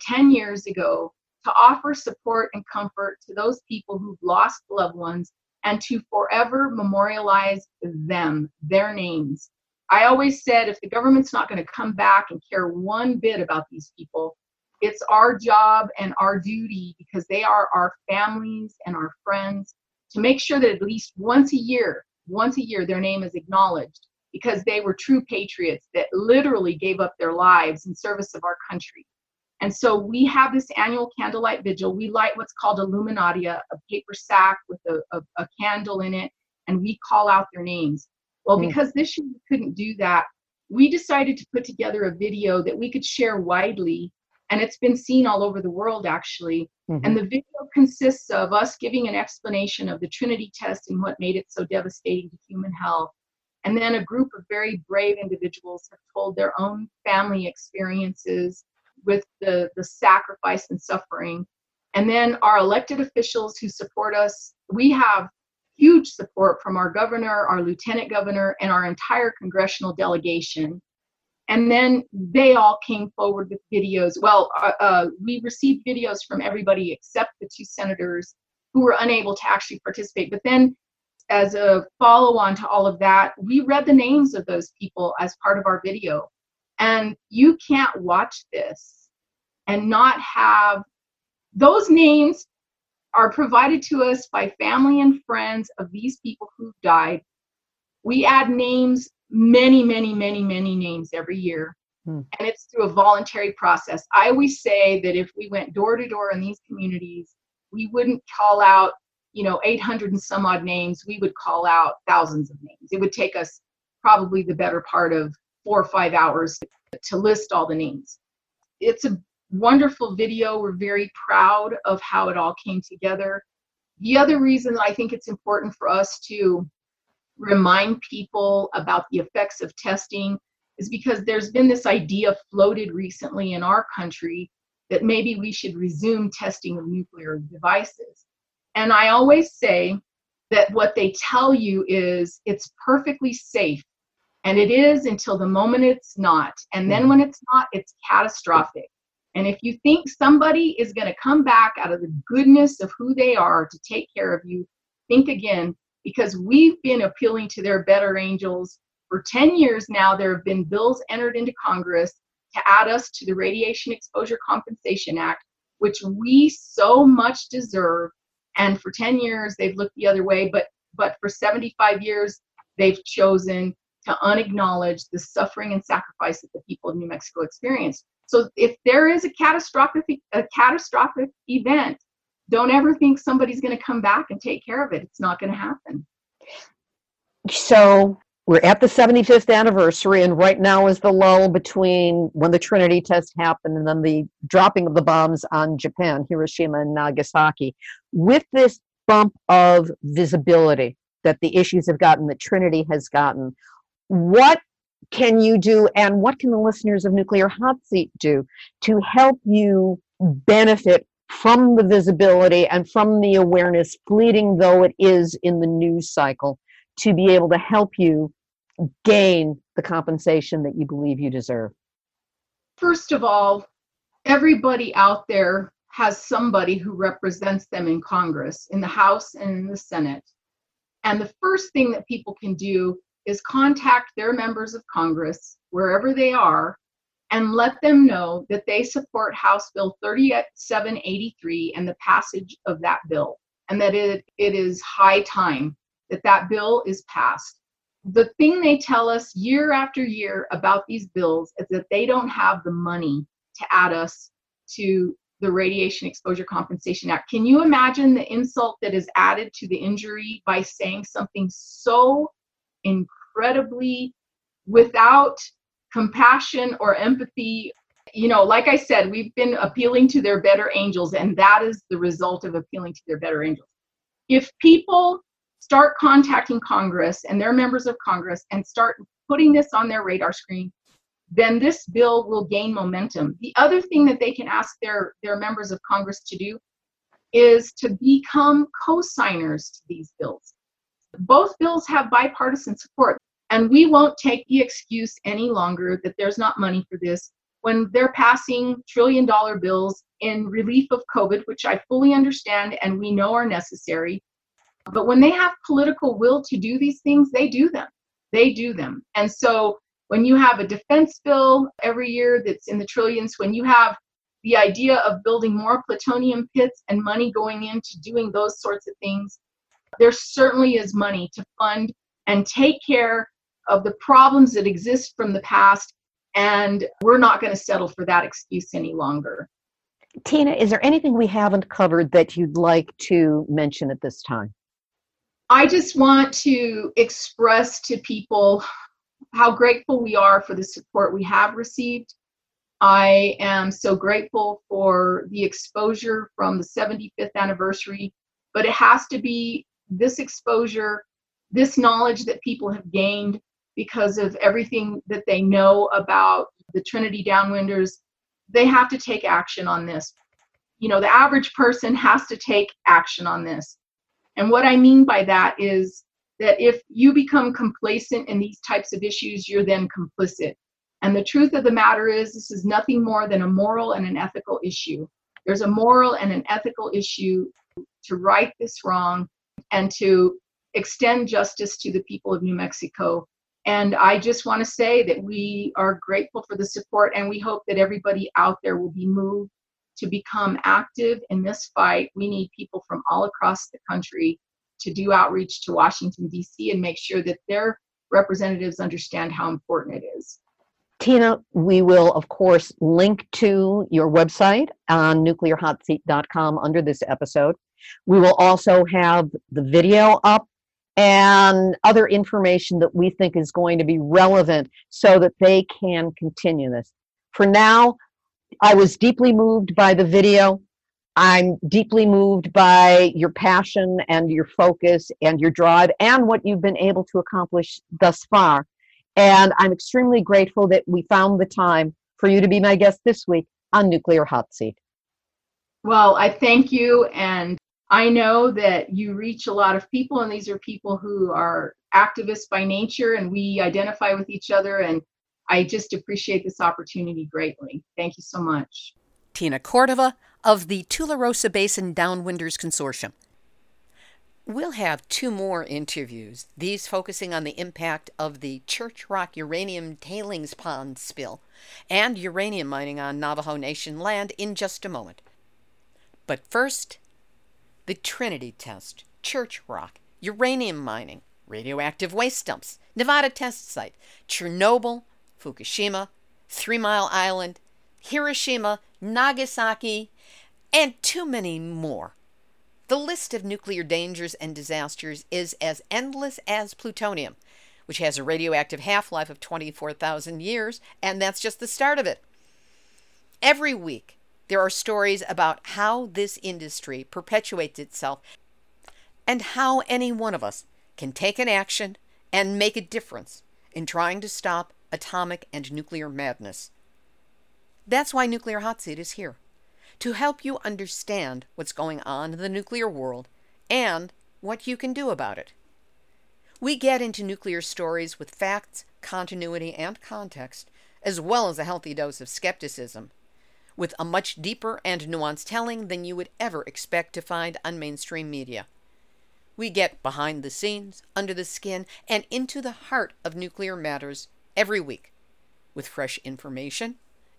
10 years ago to offer support and comfort to those people who've lost loved ones and to forever memorialize them, their names. I always said if the government's not going to come back and care one bit about these people, it's our job and our duty because they are our families and our friends to make sure that at least once a year, once a year, their name is acknowledged because they were true patriots that literally gave up their lives in service of our country. And so we have this annual candlelight vigil. We light what's called a luminaria, a paper sack with a, a, a candle in it, and we call out their names. Well, mm. because this year we couldn't do that, we decided to put together a video that we could share widely and it's been seen all over the world actually Mhm. and the video consists of us giving an explanation of the trinity test and what made it so devastating to human health and then a group of very brave individuals have told their own family experiences with the, the sacrifice and suffering and then our elected officials who support us we have huge support from our governor our lieutenant governor and our entire congressional delegation and then they all came forward with videos. Well, uh, uh, we received videos from everybody except the two senators who were unable to actually participate. But then, as a follow on to all of that, we read the names of those people as part of our video. And you can't watch this and not have those names are provided to us by family and friends of these people who've died. We add names many, many, many, many names every year. Hmm. And it's through a voluntary process. I always say that if we went door to door in these communities, we wouldn't call out, you know, 800 and some odd names. We would call out thousands of names. It would take us probably the better part of four or five hours to list all the names. It's a wonderful video. We're very proud of how it all came together. The other reason I think it's important for us to remind people about the effects of testing is because there's been this idea floated recently in our country that maybe we should resume testing of nuclear devices. And I always say that what they tell you is it's perfectly safe. And it is until the moment it's not. And then mm. when it's not, it's catastrophic. And if you think somebody is going to come back out of the goodness of who they are to take care of you, think again because we've been appealing to their better angels for 10 years now. There have been bills entered into Congress to add us to the Radiation Exposure Compensation Act, which we so much deserve. And for 10 years, they've looked the other way, but but for 75 years, they've chosen to unacknowledge the suffering and sacrifice that the people of New Mexico experienced. So if there is a catastrophic a catastrophic event, don't ever think somebody's going to come back and take care of it. It's not going to happen. So we're at the 75th anniversary, and right now is the lull between when the Trinity test happened and then the dropping of the bombs on Japan, Hiroshima and Nagasaki. With this bump of visibility that the issues have gotten, that Trinity has gotten, what can you do, and what can the listeners of Nuclear Hot Seat do to help you benefit from the visibility and from the awareness, fleeting though it is in the news cycle, to be able to help you gain the compensation that you believe you deserve? First of all, everybody out there has somebody who represents them in Congress, in the House and in the Senate. And the first thing that people can do is contact their members of Congress, wherever they are, and let them know that they support House Bill 3783 and the passage of that bill, and that it, it is high time that that bill is passed. The thing they tell us year after year about these bills is that they don't have the money to add us to the Radiation Exposure Compensation Act. Can you imagine the insult that is added to the injury by saying something so incredibly without compassion or empathy? You know, like I said, we've been appealing to their better angels, and that is the result of appealing to their better angels. If people start contacting Congress and their members of Congress and start putting this on their radar screen, then this bill will gain momentum. The other thing that they can ask their, their members of Congress to do is to become co-signers to these bills. Both bills have bipartisan support, and we won't take the excuse any longer that there's not money for this when they're passing trillion dollar bills in relief of COVID, which I fully understand and we know are necessary. But when they have political will to do these things, they do them. They do them. And so when you have a defense bill every year that's in the trillions, when you have the idea of building more plutonium pits and money going into doing those sorts of things, there certainly is money to fund and take care of the problems that exist from the past. And we're not going to settle for that excuse any longer. Tina, is there anything we haven't covered that you'd like to mention at this time? I just want to express to people how grateful we are for the support we have received. I am so grateful for the exposure from the 75th anniversary, but it has to be this exposure, this knowledge that people have gained because of everything that they know about the Trinity Downwinders. They have to take action on this. You know, the average person has to take action on this. And what I mean by that is that if you become complacent in these types of issues, you're then complicit. And the truth of the matter is, this is nothing more than a moral and an ethical issue. There's a moral and an ethical issue to right this wrong and to extend justice to the people of New Mexico. And I just want to say that we are grateful for the support and we hope that everybody out there will be moved to become active in this fight. We need people from all across the country to do outreach to Washington, D.C., and make sure that their representatives understand how important it is. Tina, we will, of course, link to your website on nuclearhotseat.com under this episode. We will also have the video up and other information that we think is going to be relevant so that they can continue this. For now, I was deeply moved by the video. I'm deeply moved by your passion and your focus and your drive and what you've been able to accomplish thus far. And I'm extremely grateful that we found the time for you to be my guest this week on Nuclear Hot Seat. Well, I thank you. And I know that you reach a lot of people, and these are people who are activists by nature, and we identify with each other. And I just appreciate this opportunity greatly. Thank you so much. Tina Cordova of the Tularosa Basin Downwinders Consortium. We'll have two more interviews, these focusing on the impact of the Church Rock uranium tailings pond spill and uranium mining on Navajo Nation land in just a moment. But first, the Trinity test, Church Rock, uranium mining, radioactive waste dumps, Nevada test site, Chernobyl, Fukushima, Three Mile Island, Hiroshima, Nagasaki, and too many more. The list of nuclear dangers and disasters is as endless as plutonium, which has a radioactive half life of 24,000 years, and that's just the start of it. Every week, there are stories about how this industry perpetuates itself and how any one of us can take an action and make a difference in trying to stop atomic and nuclear madness. That's why Nuclear Hot Seat is here to help you understand what's going on in the nuclear world and what you can do about it. We get into nuclear stories with facts, continuity, and context, as well as a healthy dose of skepticism, with a much deeper and nuanced telling than you would ever expect to find on mainstream media. We get behind the scenes, under the skin, and into the heart of nuclear matters every week, with fresh information,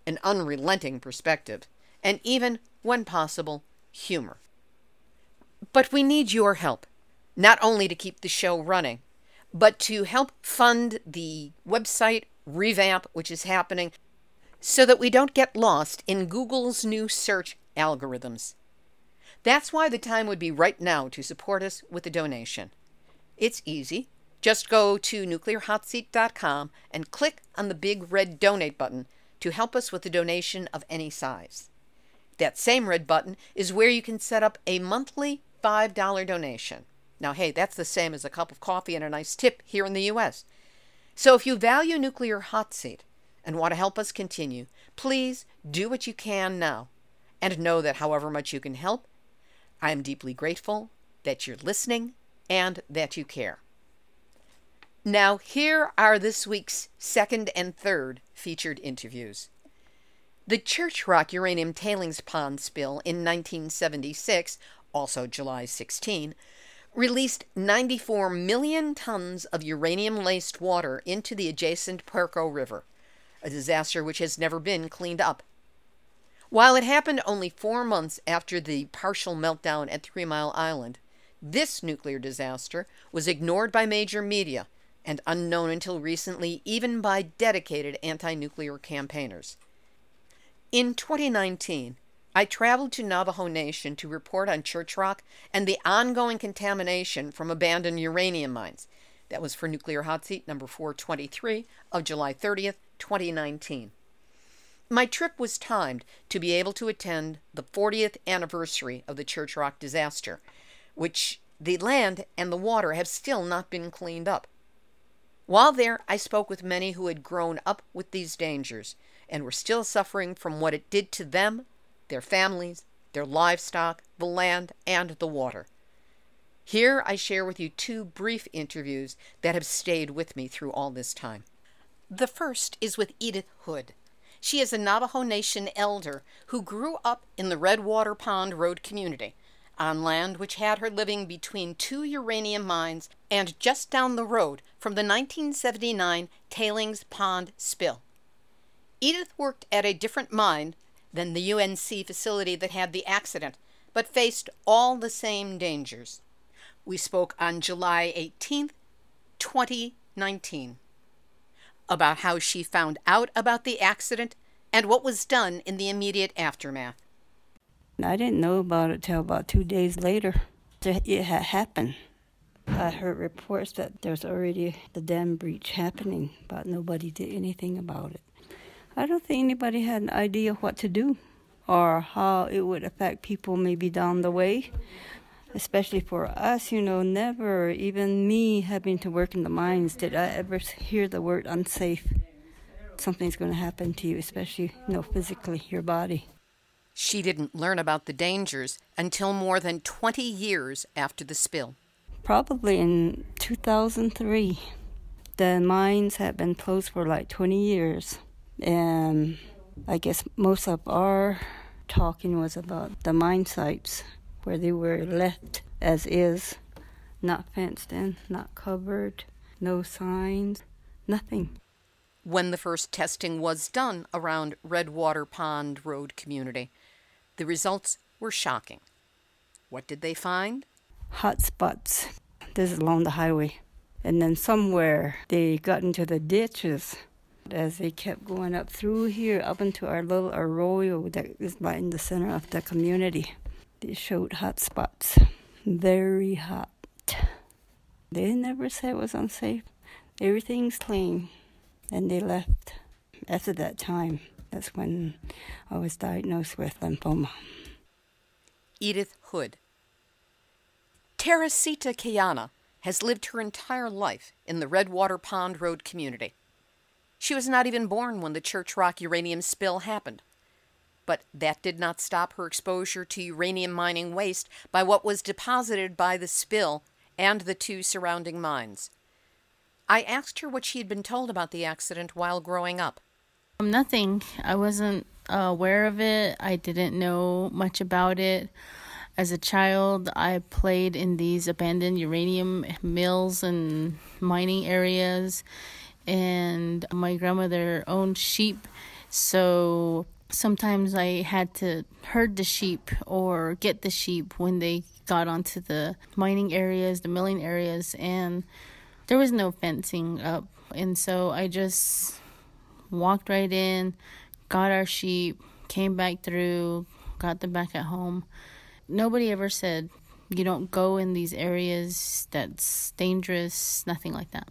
an unrelenting perspective, and even, when possible, humor. But we need your help, not only to keep the show running, but to help fund the website revamp which is happening so that we don't get lost in Google's new search algorithms. That's why the time would be right now to support us with a donation. It's easy. Just go to nuclearhotseat.com and click on the big red donate button to help us with a donation of any size. That same red button is where you can set up a monthly $5 donation. Now, hey, that's the same as a cup of coffee and a nice tip here in the U.S. So if you value Nuclear Hot Seat and want to help us continue, please do what you can now. And know that however much you can help, I am deeply grateful that you're listening and that you care. Now, here are this week's second and third featured interviews. The Church Rock uranium tailings pond spill in 1976, also July 16, released 94 million tons of uranium laced water into the adjacent Puerco River, a disaster which has never been cleaned up. While it happened only four months after the partial meltdown at Three Mile Island, this nuclear disaster was ignored by major media and unknown until recently even by dedicated anti nuclear campaigners. In 2019, I traveled to Navajo Nation to report on Church Rock and the ongoing contamination from abandoned uranium mines, That was for Nuclear Hot Seat number 423 of July 30th, 2019. My trip was timed to be able to attend the 40th anniversary of the Church Rock disaster, which the land and the water have still not been cleaned up. While there, I spoke with many who had grown up with these dangers and were still suffering from what it did to them, their families, their livestock, the land, and the water. Here I share with you two brief interviews that have stayed with me through all this time. The first is with Edith Hood. She is a Navajo Nation elder who grew up in the Redwater Pond Road community on land which had her living between two uranium mines and just down the road from the 1979 Tailings Pond spill. Edith worked at a different mine than the UNC facility that had the accident, but faced all the same dangers. We spoke on July 18th, 2019, about how she found out about the accident and what was done in the immediate aftermath. I didn't know about it till about two days later. It had happened. I heard reports that there's already the dam breach happening, but nobody did anything about it. I don't think anybody had an idea what to do or how it would affect people maybe down the way especially for us, you know, never, even me having to work in the mines, did I ever hear the word unsafe. Something's going to happen to you, especially, you know, physically, your body. She didn't learn about the dangers until more than 20 years after the spill. Probably in 2003. The mines had been closed for like 20 years. And I guess most of our talking was about the mine sites where they were left as is, not fenced in, not covered, no signs, nothing. When the first testing was done around Redwater Pond Road community, the results were shocking. What did they find? Hot spots. This is along the highway. And then somewhere they got into the ditches as they kept going up through here, up into our little arroyo that is right in the center of the community. They showed hot spots. Very hot. They never said it was unsafe. Everything's clean. And they left. After that time, that's when I was diagnosed with lymphoma. Edith Hood. Teresita Keyanna has lived her entire life in the Redwater Pond Road community. She was not even born when the Church Rock uranium spill happened but that did not stop her exposure to uranium mining waste by what was deposited by the spill and the two surrounding mines. I asked her what she had been told about the accident while growing up. Um, nothing. I wasn't uh, aware of it. I didn't know much about it. As a child, I played in these abandoned uranium mills and mining areas, and my grandmother owned sheep. So sometimes I had to herd the sheep or get the sheep when they got onto the mining areas, the milling areas, and there was no fencing up. And so I just walked right in, got our sheep, came back through, got them back at home. Nobody ever said, you don't go in these areas, that's dangerous, nothing like that.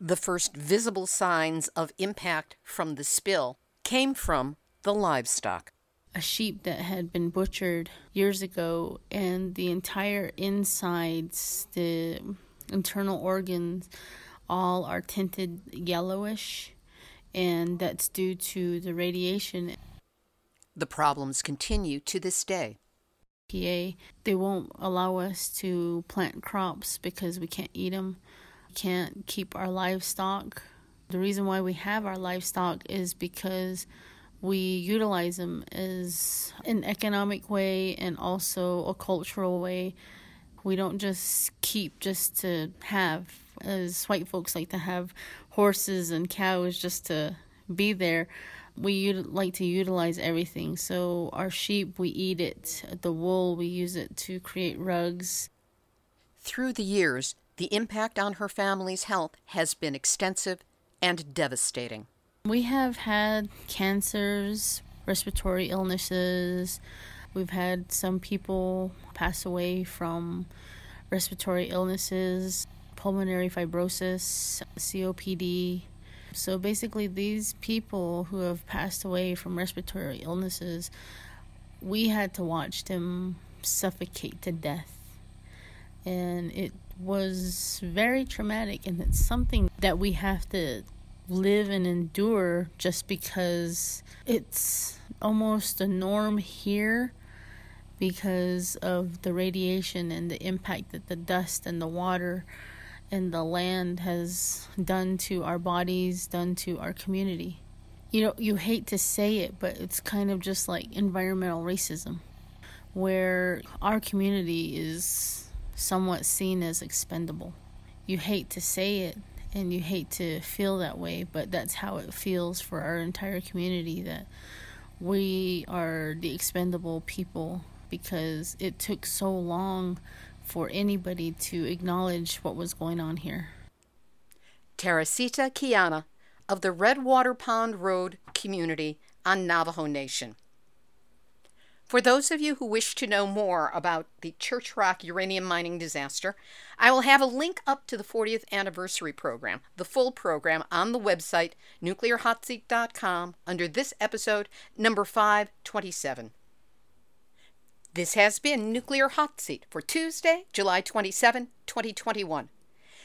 The first visible signs of impact from the spill came from the livestock. A sheep that had been butchered years ago, and the entire insides, the internal organs, all are tinted yellowish, and that's due to the radiation. The problems continue to this day. PA, they won't allow us to plant crops because we can't eat them. Can't keep our livestock the reason why we have our livestock is because we utilize them as an economic way and also a cultural way. We don't just keep just to have, as white folks like to have horses and cows just to be there. We like to utilize everything. So, our sheep, we eat it. The wool, we use it to create rugs. Through the years, the impact on her family's health has been extensive and devastating. We have had cancers, respiratory illnesses. We've had some people pass away from respiratory illnesses. pulmonary fibrosis, COPD. So basically, these people who have passed away from respiratory illnesses, we had to watch them suffocate to death. And it was very traumatic, and it's something that we have to live and endure just because it's almost a norm here because of the radiation and the impact that the dust and the water and the land has done to our bodies, done to our community. You know, you hate to say it, but it's kind of just like environmental racism, where our community is somewhat seen as expendable. You hate to say it and you hate to feel that way, but that's how it feels for our entire community that we are the expendable people because it took so long for anybody to acknowledge what was going on here. Teresita Keyanna of the Redwater Pond Road community on Navajo Nation. For those of you who wish to know more about the Church Rock uranium mining disaster, I will have a link up to the 40th anniversary program, the full program, on the website nuclearhotseat.com under this episode, number 527. This has been Nuclear Hot Seat for Tuesday, July 27, 2021.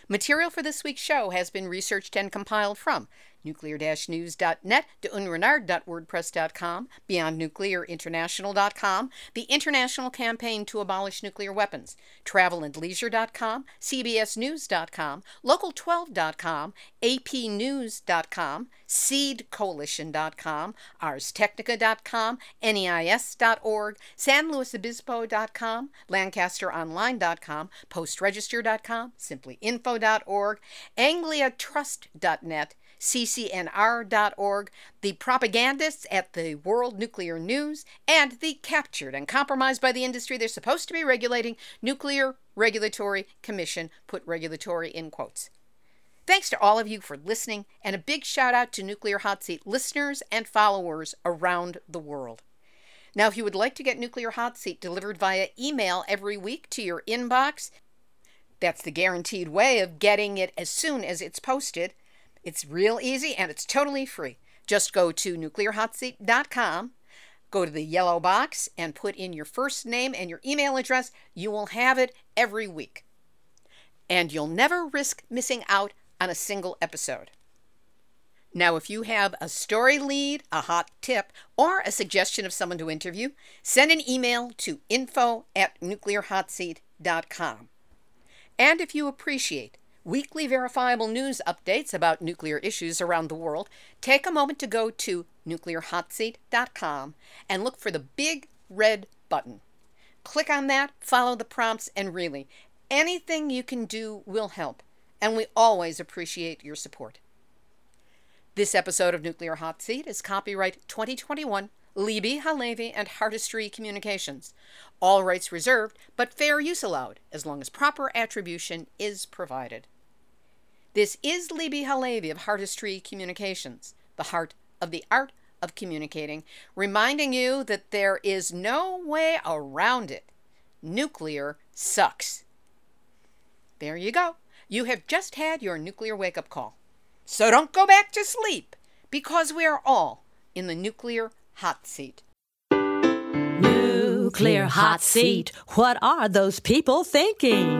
Material for this week's show has been researched and compiled from nuclear-news.net, dunrenard.wordpress.com, beyondnuclearinternational.com, the International Campaign to Abolish Nuclear Weapons, travelandleisure.com, cbsnews.com, local12.com, apnews.com, seedcoalition.com, arstechnica.com, neis.org, sanluisobispo.com, lancasteronline.com, postregister.com, simplyinfo.org, angliatrust.net, ccnr.org, the propagandists at the World Nuclear News, and the captured and compromised by the industry they're supposed to be regulating Nuclear Regulatory Commission, put regulatory in quotes. Thanks to all of you for listening, and a big shout out to Nuclear Hot Seat listeners and followers around the world. Now, if you would like to get Nuclear Hot Seat delivered via email every week to your inbox, that's the guaranteed way of getting it as soon as it's posted. It's real easy and it's totally free. Just go to nuclearhotseat.com, go to the yellow box, and put in your first name and your email address. You will have it every week. And you'll never risk missing out on a single episode. Now, if you have a story lead, a hot tip, or a suggestion of someone to interview, send an email to info at nuclearhotseat.com. And if you appreciate weekly verifiable news updates about nuclear issues around the world, take a moment to go to nuclearhotseat.com and look for the big red button. Click on that, follow the prompts, and really, anything you can do will help, and we always appreciate your support. This episode of Nuclear Hot Seat is copyright 2021 Libbe HaLevy and Heartistry Communications. All rights reserved, but fair use allowed, as long as proper attribution is provided. This is Libbe HaLevy of Heartistry Communications, the heart of the art of communicating, reminding you that there is no way around it. Nuclear sucks. There you go. You have just had your nuclear wake up call. So don't go back to sleep, because we are all in the nuclear hot seat. Nuclear hot seat. What are those people thinking?